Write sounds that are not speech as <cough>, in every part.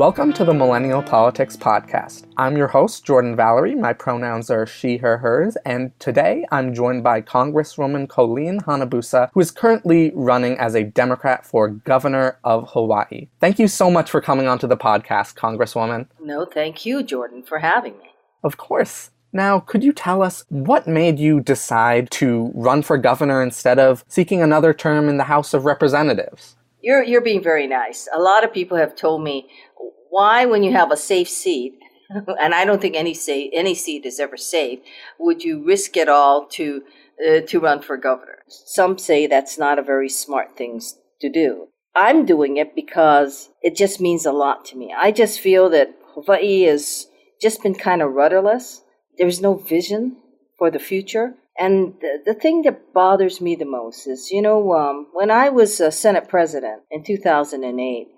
Welcome to the Millennial Politics Podcast. I'm your host, Jordan Valerie. My pronouns are she, her, hers, and today I'm joined by Congresswoman Colleen Hanabusa, who is currently running as a Democrat for governor of Hawaii. Thank you so much for coming onto the podcast, Congresswoman. No, thank you, Jordan, for having me. Of course. Now, could you tell us what made you decide to run for governor instead of seeking another term in the House of Representatives? You're you're being very nice. A lot of people have told me why, when you have a safe seat, <laughs> and I don't think any say any seat is ever safe, would you risk it all to uh, to run for governor? Some say that's not a very smart thing to do. I'm doing it because it just means a lot to me. I just feel that Hawaii has just been kind of rudderless. There's no vision for the future. And the, the thing that bothers me the most is, you know, um, when I was a Senate president in 2008,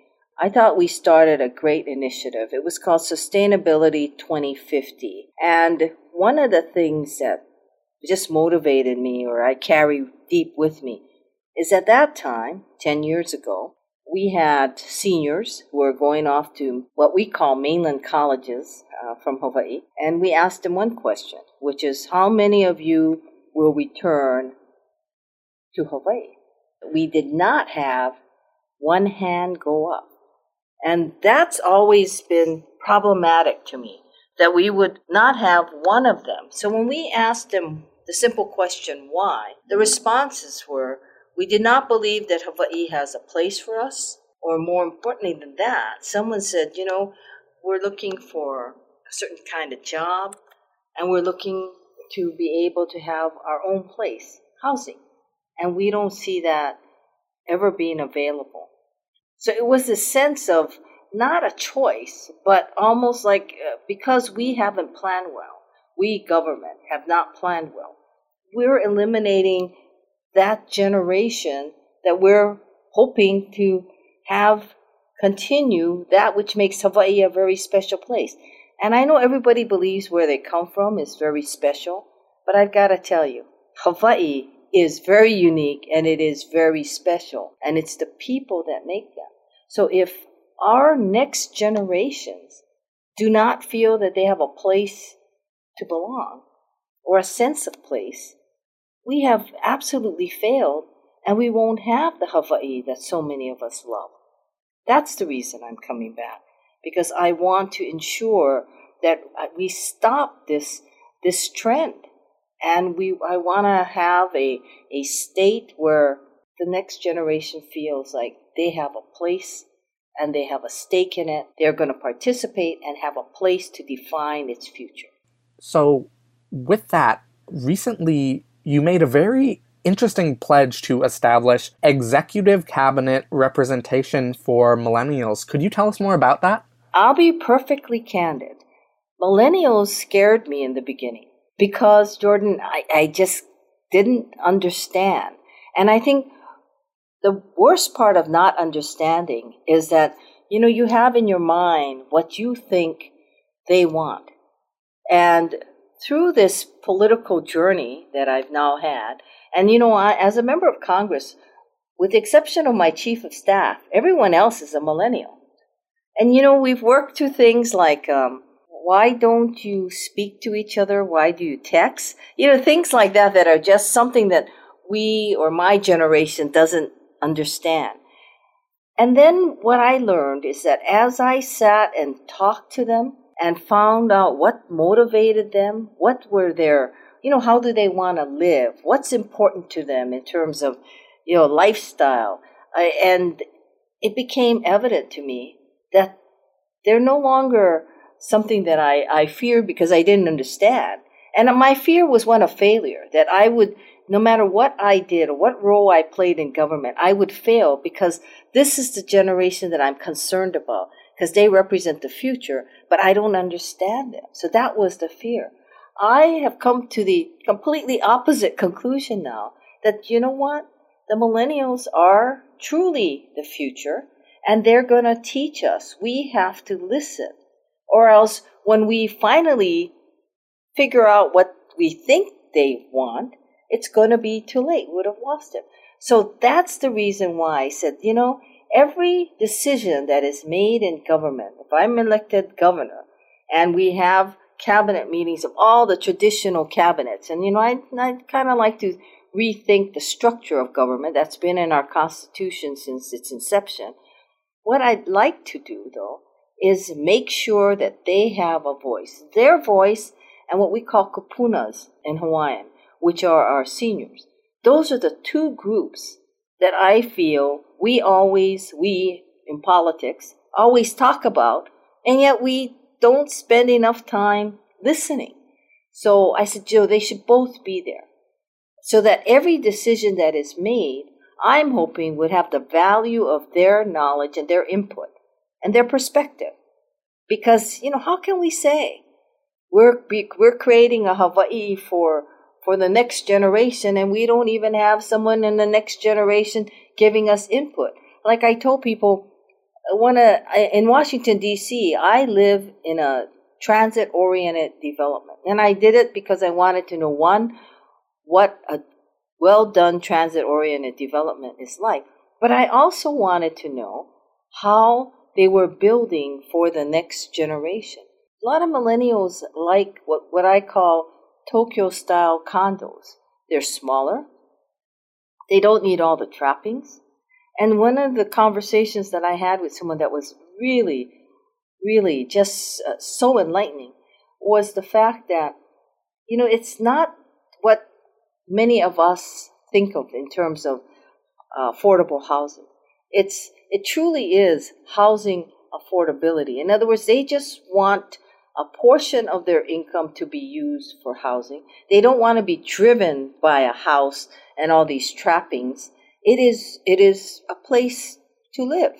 I thought we started a great initiative. It was called Sustainability 2050. And one of the things that just motivated me or I carry deep with me is at that time, 10 years ago, we had seniors who were going off to what we call mainland colleges uh, from Hawaii. And we asked them one question, which is how many of you will return to Hawaii. We did not have one hand go up. And that's always been problematic to me that we would not have one of them. So when we asked them the simple question, why, the responses were, we did not believe that Hawaii has a place for us. Or more importantly than that, someone said, you know, we're looking for a certain kind of job and we're looking to be able to have our own place, housing. And we don't see that ever being available. So it was a sense of not a choice, but almost like uh, because we haven't planned well, we government have not planned well, we're eliminating that generation that we're hoping to have continue that which makes Hawaii a very special place. And I know everybody believes where they come from is very special, but I've got to tell you, Hawaii is very unique and it is very special, and it's the people that make them. So if our next generations do not feel that they have a place to belong or a sense of place, we have absolutely failed and we won't have the Hawaii that so many of us love. That's the reason I'm coming back because I want to ensure that uh, we stop this this trend and we I want to have a a state where the next generation feels like they have a place and they have a stake in it. They're going to participate and have a place to define its future. So, with that, recently you made a very interesting pledge to establish executive cabinet representation for millennials. Could you tell us more about that? I'll be perfectly candid. Millennials scared me in the beginning because, Jordan, I, I just didn't understand. And I think the worst part of not understanding is that, you know, you have in your mind what you think they want. And through this political journey that I've now had, and, you know, I, as a member of Congress, with the exception of my chief of staff, everyone else is a millennial. And, you know, we've worked through things like, um, why don't you speak to each other? Why do you text? You know, things like that that are just something that we or my generation doesn't understand. And then what I learned is that as I sat and talked to them and found out what motivated them, what were their, you know, how do they want to live, what's important to them in terms of, you know, lifestyle, and it became evident to me that they're no longer something that I, I feared because I didn't understand. And my fear was one of failure, that I would no matter what I did or what role I played in government, I would fail because this is the generation that I'm concerned about because they represent the future, but I don't understand them. So that was the fear. I have come to the completely opposite conclusion now that, you know what? The millennials are truly the future and they're going to teach us. We have to listen. Or else when we finally figure out what we think they want, it's going to be too late. We would have lost it. So that's the reason why I said, you know, every decision that is made in government, if I'm elected governor and we have cabinet meetings of all the traditional cabinets, and, you know, I, I kind of like to rethink the structure of government that's been in our Constitution since its inception. What I'd like to do, though, is make sure that they have a voice. Their voice and what we call kupunas in Hawaiian, which are our seniors. Those are the two groups that I feel we always, we in politics, always talk about, and yet we don't spend enough time listening. So I said, Joe, they should both be there. So that every decision that is made, I'm hoping would have the value of their knowledge and their input and their perspective. Because, you know, how can we say we're, we're creating a Hawaii for, for the next generation and we don't even have someone in the next generation giving us input? Like I told people, when in Washington, D.C., I live in a transit oriented development. And I did it because I wanted to know one, what a well done transit oriented development is like. But I also wanted to know how they were building for the next generation. A lot of millennials like what, what I call Tokyo style condos. They're smaller, they don't need all the trappings. And one of the conversations that I had with someone that was really, really just uh, so enlightening was the fact that, you know, it's not many of us think of in terms of uh, affordable housing. It's it truly is housing affordability. In other words, they just want a portion of their income to be used for housing. They don't want to be driven by a house and all these trappings. It is it is a place to live,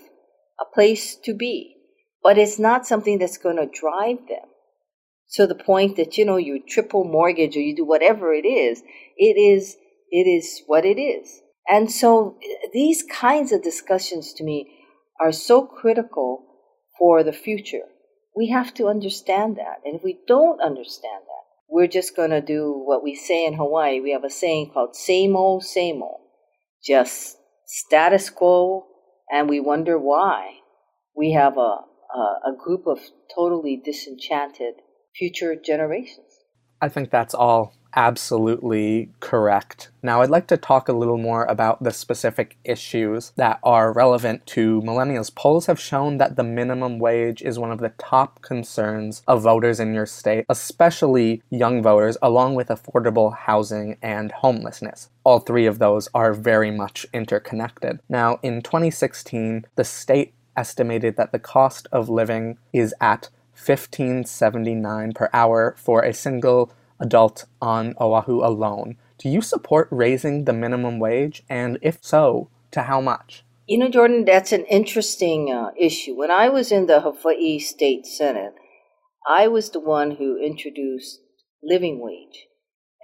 a place to be, but it's not something that's going to drive them. So the point that you know you triple mortgage or you do whatever it is, it is it is what it is. And so these kinds of discussions to me are so critical for the future. We have to understand that. And if we don't understand that, we're just going to do what we say in Hawaii. We have a saying called same old, same old. Just status quo, and we wonder why. We have a, a, a group of totally disenchanted future generations. I think that's all absolutely correct. Now, I'd like to talk a little more about the specific issues that are relevant to millennials. Polls have shown that the minimum wage is one of the top concerns of voters in your state, especially young voters, along with affordable housing and homelessness. All three of those are very much interconnected. Now, in 2016, the state estimated that the cost of living is at 1579 per hour for a single adult on Oahu alone. Do you support raising the minimum wage? And if so, to how much? You know, Jordan, that's an interesting uh, issue. When I was in the Hawaii State Senate, I was the one who introduced living wage.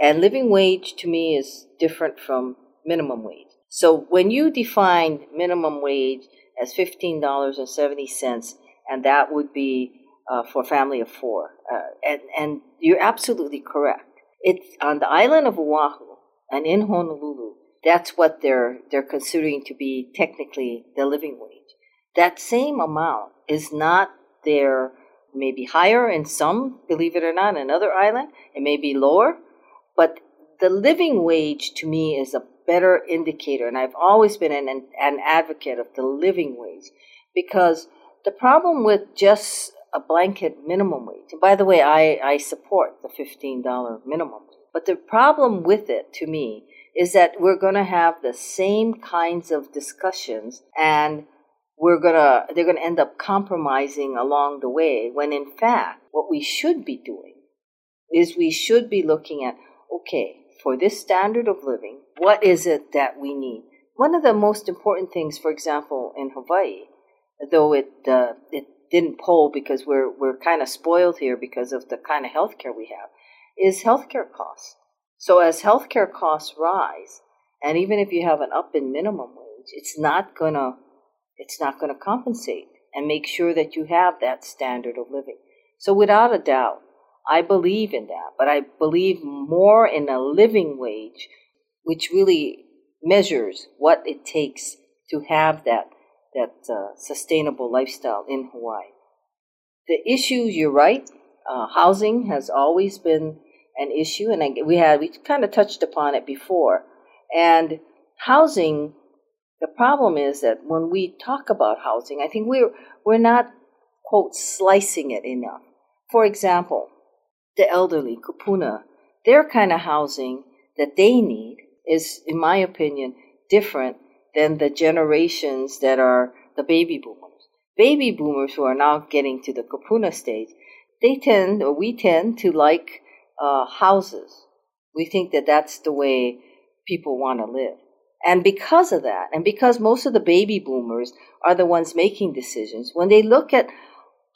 And living wage to me is different from minimum wage. So when you define minimum wage as $15.70, and that would be uh, for a family of four. Uh, and, and you're absolutely correct. It's on the island of Oahu and in Honolulu. That's what they're they're considering to be technically the living wage. That same amount is not there. Maybe higher in some, believe it or not, in another island. It may be lower, but the living wage to me is a better indicator, and I've always been an, an advocate of the living wage because the problem with just a blanket minimum wage. And by the way, I, I support the $15 minimum. But the problem with it, to me, is that we're going to have the same kinds of discussions and we're going to they're going to end up compromising along the way when in fact what we should be doing is we should be looking at okay for this standard of living, what is it that we need? One of the most important things, for example, in Hawaii, though it uh, it didn't poll because we're we're kind of spoiled here because of the kind of healthcare we have, is healthcare costs. So as healthcare costs rise, and even if you have an up in minimum wage, it's not gonna it's not gonna compensate and make sure that you have that standard of living. So without a doubt, I believe in that, but I believe more in a living wage, which really measures what it takes to have that that uh, sustainable lifestyle in Hawaii. The issues, you're right, uh, housing has always been an issue, and I, we had we kind of touched upon it before. And housing, the problem is that when we talk about housing, I think we're we're not quote slicing it enough. For example, the elderly, kupuna, their kind of housing that they need is, in my opinion, different than the generations that are the baby boomers. Baby boomers who are now getting to the kupuna stage, they tend, or we tend, to like uh, houses. We think that that's the way people want to live. And because of that, and because most of the baby boomers are the ones making decisions, when they look at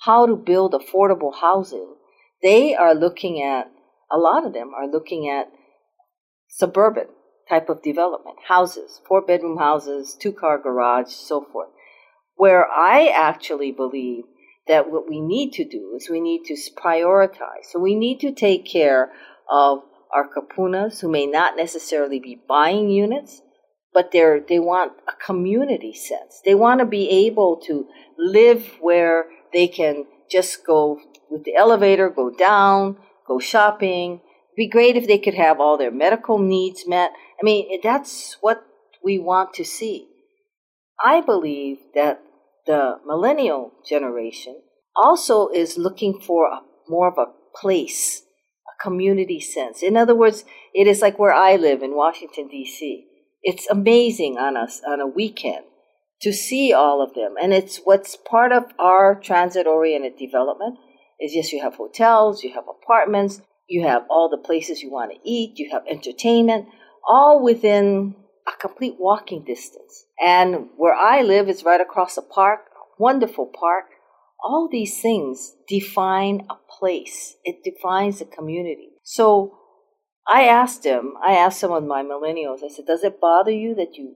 how to build affordable housing, they are looking at, a lot of them are looking at suburban type of development, houses, four bedroom houses, two car garage, so forth. Where I actually believe that what we need to do is we need to prioritize. So we need to take care of our kupunas who may not necessarily be buying units, but they're, they want a community sense. They want to be able to live where they can just go with the elevator, go down, go shopping. It'd be great if they could have all their medical needs met. I mean, that's what we want to see. I believe that the millennial generation also is looking for a, more of a place, a community sense. In other words, it is like where I live in Washington, D.C. It's amazing on us on a weekend to see all of them. And it's what's part of our transit oriented development is yes, you have hotels, you have apartments, you have all the places you want to eat, you have entertainment, all within a complete walking distance. And where I live is right across a park, a wonderful park. All these things define a place. It defines a community. So I asked him, I asked some of my millennials, I said, does it bother you that you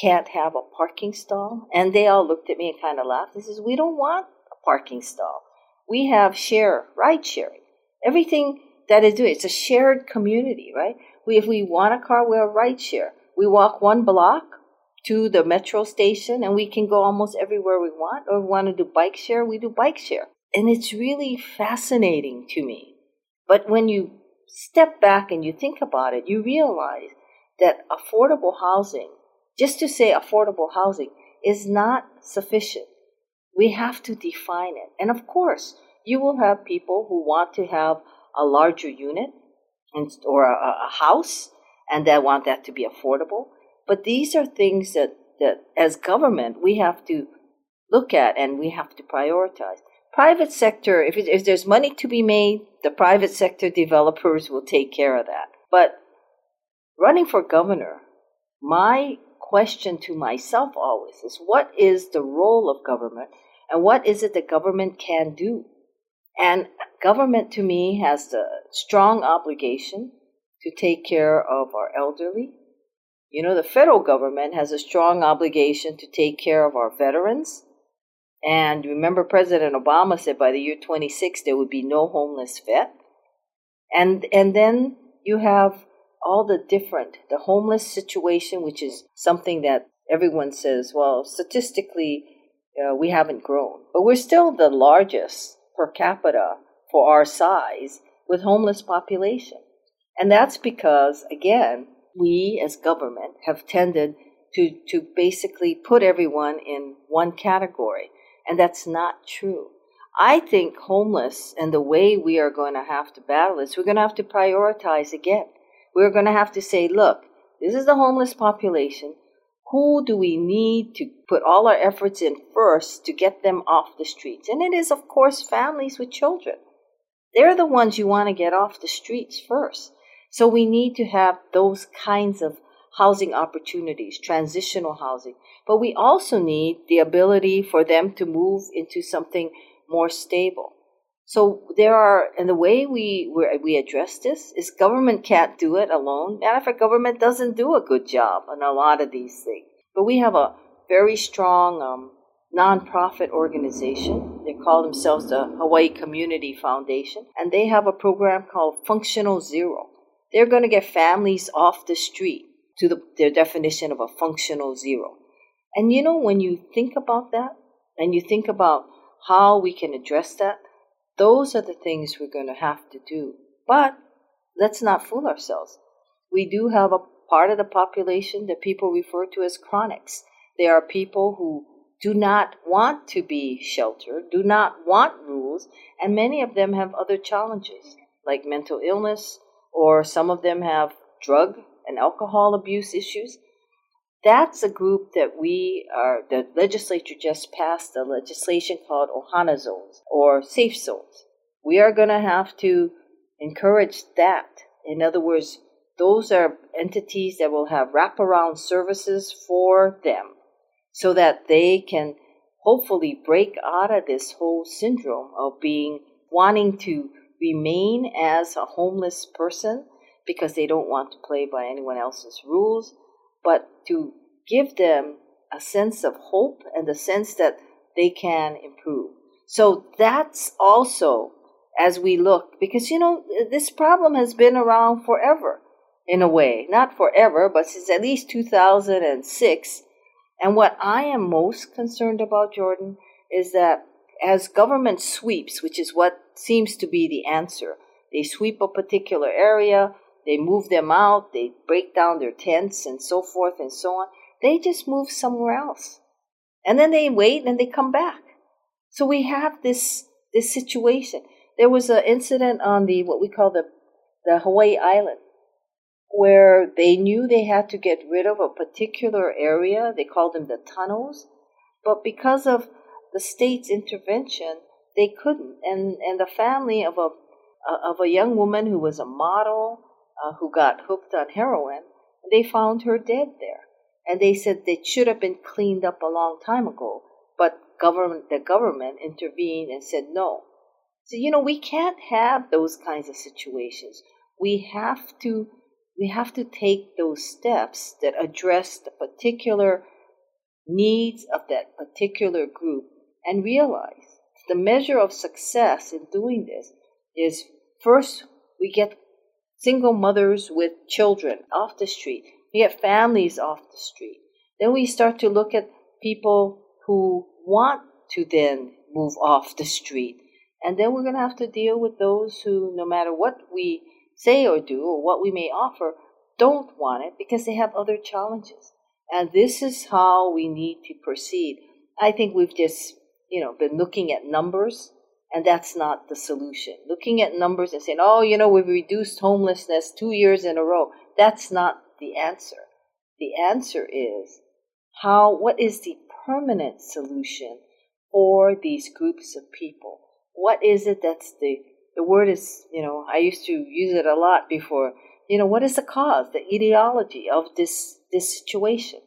can't have a parking stall? And they all looked at me and kind of laughed. They says, we don't want a parking stall. We have share, ride sharing. Everything that is doing, it's a shared community, right? We, if we want a car, we have ride share. We walk one block to the metro station and we can go almost everywhere we want. Or we want to do bike share, we do bike share. And it's really fascinating to me. But when you step back and you think about it, you realize that affordable housing, just to say affordable housing, is not sufficient. We have to define it. And of course, you will have people who want to have a larger unit or a, a house and they want that to be affordable. But these are things that, that as government we have to look at and we have to prioritize. Private sector, if, it, if there's money to be made, the private sector developers will take care of that. But running for governor, my question to myself always is what is the role of government and what is it that government can do? And government to me has the strong obligation to take care of our elderly. You know, the federal government has a strong obligation to take care of our veterans. And remember, President Obama said by the year 26 there would be no homeless vet. And, and then you have all the different, the homeless situation, which is something that everyone says, well, statistically, uh, we haven't grown. But we're still the largest per capita for our size with homeless population. And that's because, again, we as government have tended to, to basically put everyone in one category. And that's not true. I think homeless and the way we are going to have to battle this, we're going to have to prioritize again. We're going to have to say, look, this is the homeless population. Who do we need to put all our efforts in first to get them off the streets? And it is, of course, families with children. They're the ones you want to get off the streets first. So we need to have those kinds of housing opportunities, transitional housing. But we also need the ability for them to move into something more stable. So there are, and the way we we address this is government can't do it alone. Matter of fact, government doesn't do a good job on a lot of these things. But we have a very strong um, nonprofit organization. They call themselves the Hawaii Community Foundation, and they have a program called Functional Zero. They're going to get families off the street to the, their definition of a functional zero. And you know, when you think about that, and you think about how we can address that, those are the things we're going to have to do. But let's not fool ourselves. We do have a part of the population that people refer to as chronics. They are people who do not want to be sheltered, do not want rules, and many of them have other challenges like mental illness, or some of them have drug and alcohol abuse issues. That's a group that we are, the legislature just passed a legislation called Ohana Zones or Safe Zones. We are going to have to encourage that. In other words, those are entities that will have wraparound services for them so that they can hopefully break out of this whole syndrome of being wanting to remain as a homeless person because they don't want to play by anyone else's rules but to give them a sense of hope and the sense that they can improve. So that's also as we look, because you know, this problem has been around forever in a way. Not forever, but since at least 2006. And what I am most concerned about, Jordan, is that as government sweeps, which is what seems to be the answer, they sweep a particular area, they move them out, they break down their tents and so forth and so on. They just move somewhere else. And then they wait and they come back. So we have this this situation. There was an incident on the what we call the the Hawaii island where they knew they had to get rid of a particular area. They called them the tunnels. But because of the state's intervention, they couldn't. And, and the family of a, of a young woman who was a model uh, who got hooked on heroin, they found her dead there. And they said it should have been cleaned up a long time ago, but government, the government intervened and said no. So, you know, we can't have those kinds of situations. We have to, we have to take those steps that address the particular needs of that particular group and realize the measure of success in doing this is first we get single mothers with children off the street. We get families off the street. Then we start to look at people who want to then move off the street. And then we're going to have to deal with those who, no matter what we say or do or what we may offer, don't want it because they have other challenges. And this is how we need to proceed. I think we've just, you know, been looking at numbers and that's not the solution. Looking at numbers and saying, oh, you know, we've reduced homelessness two years in a row, that's not the answer. The answer is how, what is the permanent solution for these groups of people? What is it that's the, the word is, you know, I used to use it a lot before. You know, what is the cause, the etiology of this, this situation?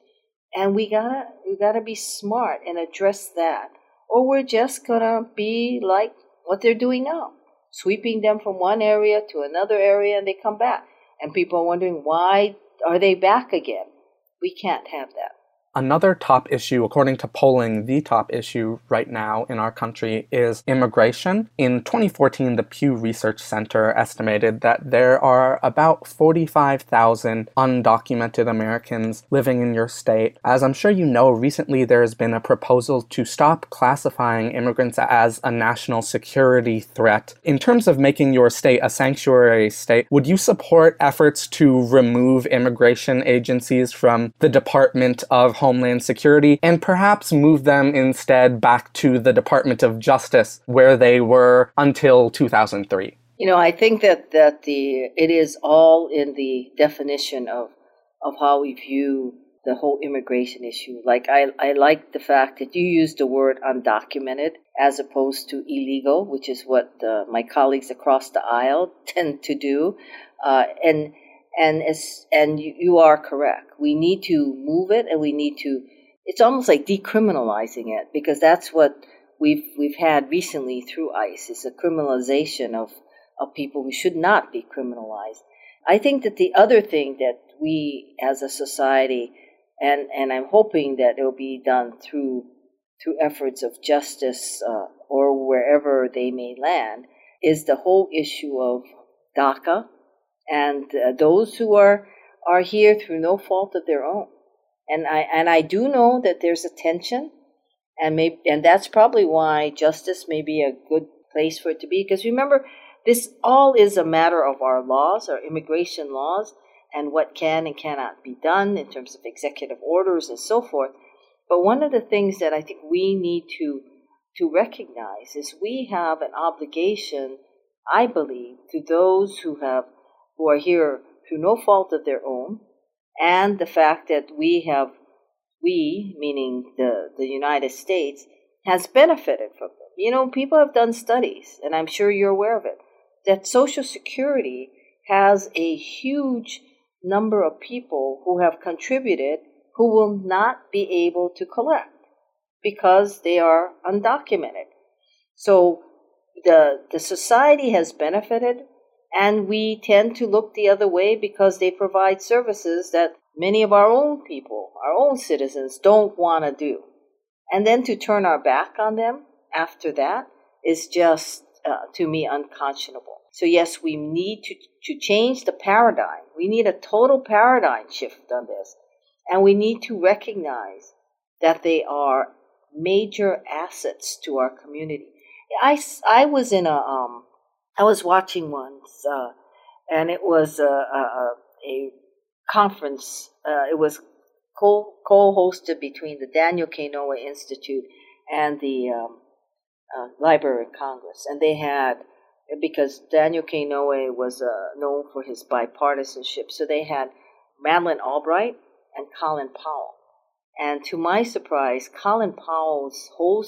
And we gotta, we gotta be smart and address that or we're just gonna be like what they're doing now, sweeping them from one area to another area and they come back. And people are wondering why are they back again? We can't have that. Another top issue, according to polling, the top issue right now in our country is immigration. In 2014, the Pew Research Center estimated that there are about 45,000 undocumented Americans living in your state. As I'm sure you know, recently there has been a proposal to stop classifying immigrants as a national security threat. In terms of making your state a sanctuary state, would you support efforts to remove immigration agencies from the Department of Homeland Security and perhaps move them instead back to the Department of Justice where they were until 2003. You know, I think that, that the it is all in the definition of of how we view the whole immigration issue. Like I, I like the fact that you used the word undocumented as opposed to illegal, which is what uh, my colleagues across the aisle <laughs> tend to do. Uh, and and as, and you, are correct. We need to move it, and we need to. It's almost like decriminalizing it because that's what we've we've had recently through ICE. A criminalization of of people who should not be criminalized. I think that the other thing that we as a society, and and I'm hoping that it will be done through through efforts of justice uh, or wherever they may land, is the whole issue of DACA and uh, those who are are here through no fault of their own. And I and I do know that there's a tension, and maybe and that's probably why justice may be a good place for it to be. Because remember, this all is a matter of our laws, our immigration laws, and what can and cannot be done in terms of executive orders and so forth. But one of the things that I think we need to to recognize is we have an obligation, I believe, to those who have who are here through no fault of their own, and the fact that we have, we, meaning the, the United States, has benefited from them. You know, people have done studies, and I'm sure you're aware of it, that Social Security has a huge number of people who have contributed who will not be able to collect because they are undocumented. So the, the society has benefited and we tend to look the other way because they provide services that many of our own people, our own citizens, don't want to do. And then to turn our back on them after that is just, uh, to me, unconscionable. So, yes, we need to, to change the paradigm. We need a total paradigm shift on this. And we need to recognize that they are major assets to our community. I, I was in a, um, I was watching once, uh, and it was a, a, a conference. Uh, it was co hosted between the Daniel K. Inouye Institute and the um, uh, Library of Congress, and they had because Daniel K. Inouye was uh, known for his bipartisanship, so they had Madeleine Albright and Colin Powell. And to my surprise, Colin Powell's whole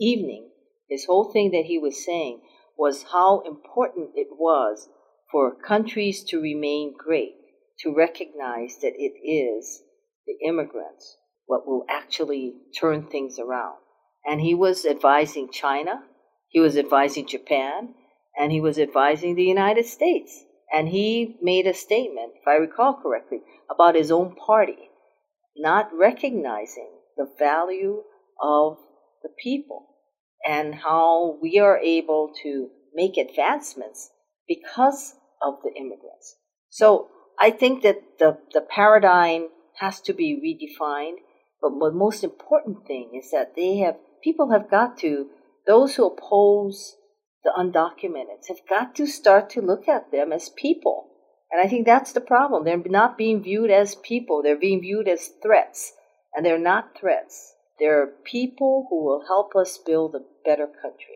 evening, his whole thing that he was saying was how important it was for countries to remain great, to recognize that it is the immigrants what will actually turn things around. And he was advising China, he was advising Japan, and he was advising the United States. And he made a statement, if I recall correctly, about his own party not recognizing the value of the people and how we are able to make advancements because of the immigrants. So I think that the, the paradigm has to be redefined. But the most important thing is that they have people have got to those who oppose the undocumented have got to start to look at them as people. And I think that's the problem. They're not being viewed as people. They're being viewed as threats. And they're not threats. They're people who will help us build a better country.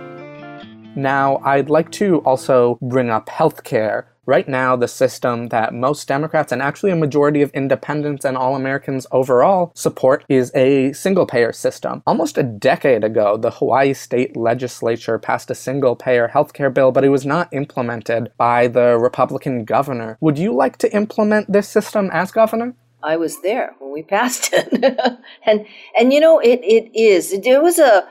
Now, I'd like to also bring up healthcare Right now, the system that most Democrats and actually a majority of independents and all Americans overall support is a single payer system. Almost a decade ago, the Hawaii state legislature passed a single payer healthcare bill, but it was not implemented by the Republican governor. Would you like to implement this system as governor? I was there when we <laughs> passed it. <laughs> and and you know it it is. There was a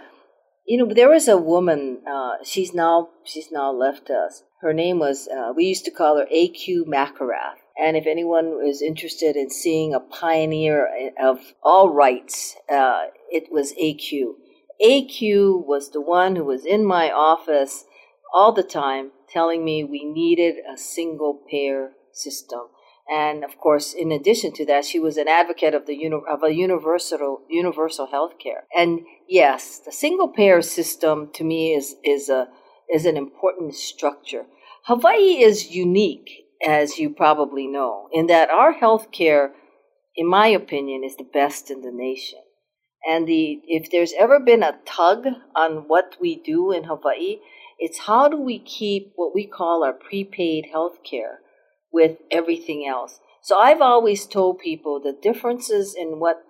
you know there was a woman uh, she's now she's now left us her name was, uh, we used to call her AQ McElrath. And if anyone is interested in seeing a pioneer of all rights, uh, it was AQ. AQ was the one who was in my office all the time telling me we needed a single payer system. And of course, in addition to that, she was an advocate of the uni- of a universal universal health care. And yes, the single payer system to me is is a is an important structure. Hawaii is unique, as you probably know, in that our health care, in my opinion, is the best in the nation. And the if there's ever been a tug on what we do in Hawaii, it's how do we keep what we call our prepaid healthcare with everything else. So I've always told people the differences in what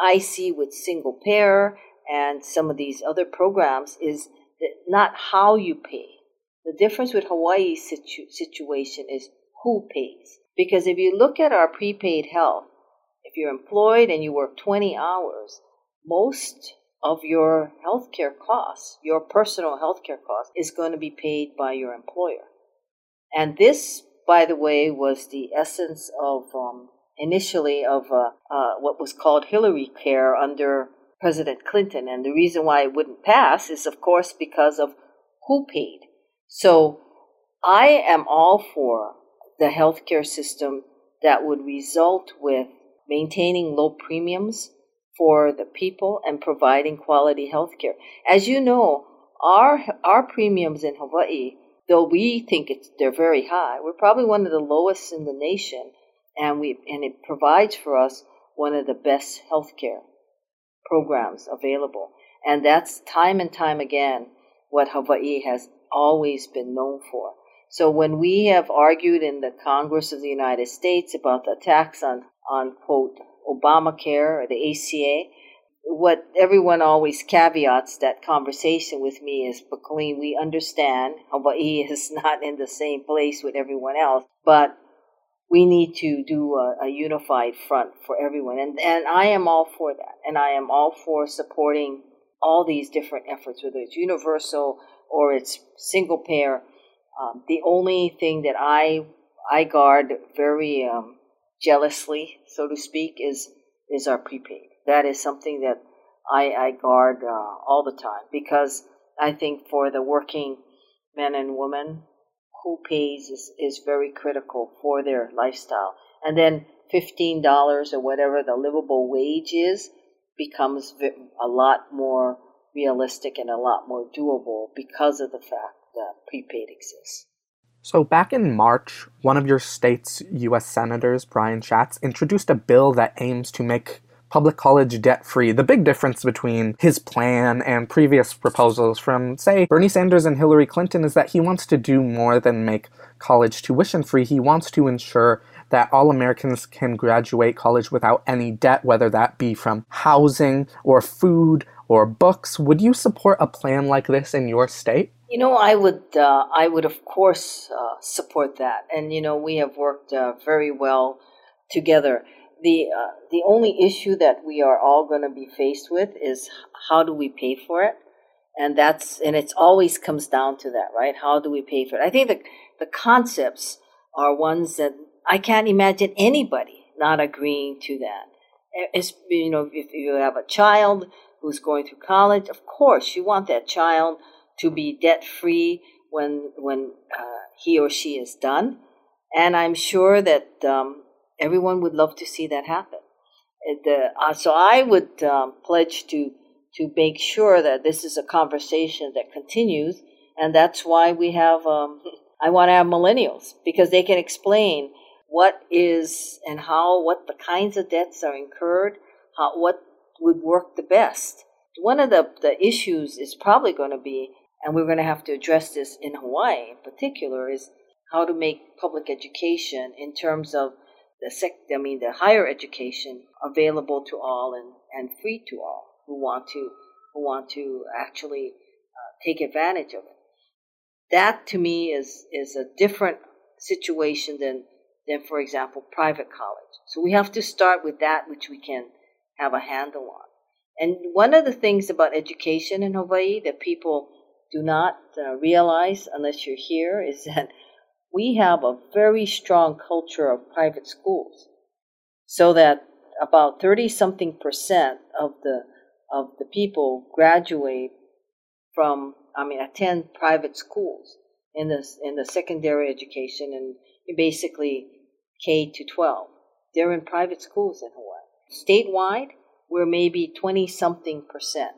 I see with single payer and some of these other programs is not how you pay. The difference with Hawaii's situ- situation is who pays. Because if you look at our prepaid health, if you're employed and you work 20 hours, most of your healthcare costs, your personal healthcare costs, is going to be paid by your employer. And this, by the way, was the essence of um, initially of uh, uh, what was called Hillary Care under President Clinton. And the reason why it wouldn't pass is, of course, because of who paid. So I am all for the healthcare system that would result with maintaining low premiums for the people and providing quality healthcare. As you know, our our premiums in Hawaii, though we think it's they're very high, we're probably one of the lowest in the nation, and we and it provides for us one of the best healthcare programs available. And that's time and time again what Hawaii has always been known for. So when we have argued in the Congress of the United States about the tax on, on quote, Obamacare or the ACA, what everyone always caveats that conversation with me is, but Colleen, we understand Hawaii is <laughs> not in the same place with everyone else, but we need to do a, a, unified front for everyone. And, and I am all for that. And I am all for supporting all these different efforts, whether it's universal or it's single payer. Um, the only thing that I, I guard very um, jealously, so to speak, is, is our prepaid. That is something that I, I guard uh, all the time because I think for the working men and women who pays is, is very critical for their lifestyle. And then $15 or whatever the livable wage is becomes a lot more realistic and a lot more doable because of the fact that prepaid exists. So, back in March, one of your state's U.S. Senators, Brian Schatz, introduced a bill that aims to make public college debt free. The big difference between his plan and previous proposals from, say, Bernie Sanders and Hillary Clinton is that he wants to do more than make college tuition free. He wants to ensure that all Americans can graduate college without any debt, whether that be from housing or food or books. Would you support a plan like this in your state? You know, I would. Uh, I would, of course, uh, support that. And you know, we have worked uh, very well together the uh, the only issue that we are all going to be faced with is how do we pay for it? And that's and it always comes down to that right? How do we pay for it? I think the the concepts are ones that i can't imagine anybody not agreeing to that. It's, you know if you have a child who's going through college of course you want that child to be debt free when when uh, he or she is done. And i'm sure that um, everyone would love to see that happen. The, uh, so I would um, pledge to to make sure that this is a conversation that continues, and that's why we have. Um, <laughs> I want to have millennials because they can explain what is and how, what the kinds of debts are incurred, how, what would work the best. One of the, the issues is probably going to be, and we're going to have to address this in Hawaii in particular, is how to make public education in terms of the sec, I mean the higher education available to all and, and free to all who want to who want to actually uh, take advantage of it. That to me is is a different situation than than for example private college. So we have to start with that which we can have a handle on. And one of the things about education in Hawaii that people do not uh, realize unless you're here is <laughs> that we have a very strong culture of private schools. So that about 30 something percent of the of the people graduate from I mean attend private schools in the in the secondary education and basically K to 12. They're in private schools in Hawaii. Statewide, we're maybe 20 something percent.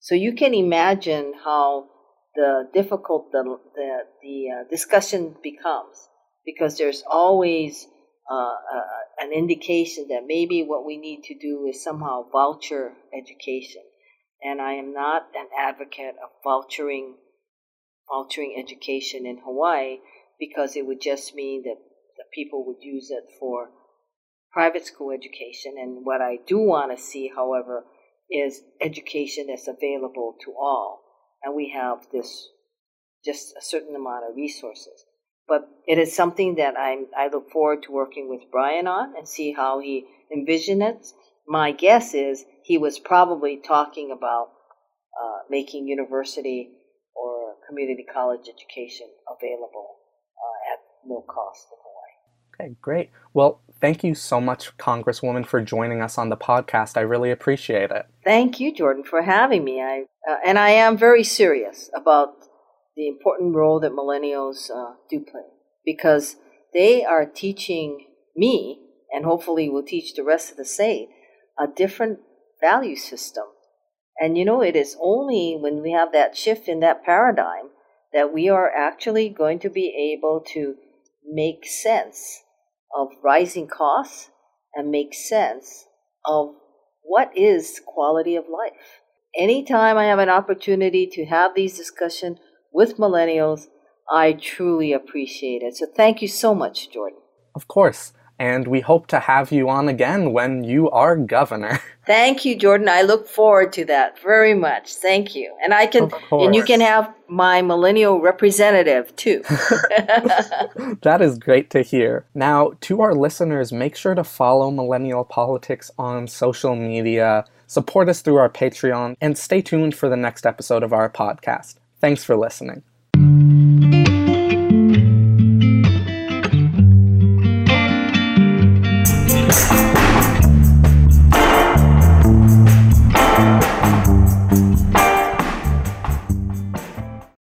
So you can imagine how the difficult the the, the uh, discussion becomes because there's always uh, uh, an indication that maybe what we need to do is somehow voucher education, and I am not an advocate of vouchering vouchering education in Hawaii because it would just mean that the people would use it for private school education. And what I do want to see, however, is education that's available to all and we have this just a certain amount of resources. But it is something that I I look forward to working with Brian on and see how he envisioned it. My guess is he was probably talking about uh, making university or community college education available uh, at no cost in Hawaii. Okay, great. Well, thank you so much, Congresswoman, for joining us on the podcast. I really appreciate it. Thank you, Jordan, for having me. I uh, and I am very serious about the important role that millennials uh, do play because they are teaching me, and hopefully will teach the rest of the state, a different value system. And you know, it is only when we have that shift in that paradigm that we are actually going to be able to make sense of rising costs and make sense of what is quality of life. Anytime I have an opportunity to have these discussions with millennials, I truly appreciate it. So thank you so much, Jordan. Of course and we hope to have you on again when you are governor. <laughs> Thank you, Jordan. I look forward to that very much. Thank you. And I can and you can have my millennial representative too. <laughs> <laughs> that is great to hear. Now, to our listeners, make sure to follow Millennial Politics on social media, support us through our Patreon, and stay tuned for the next episode of our podcast. Thanks for listening.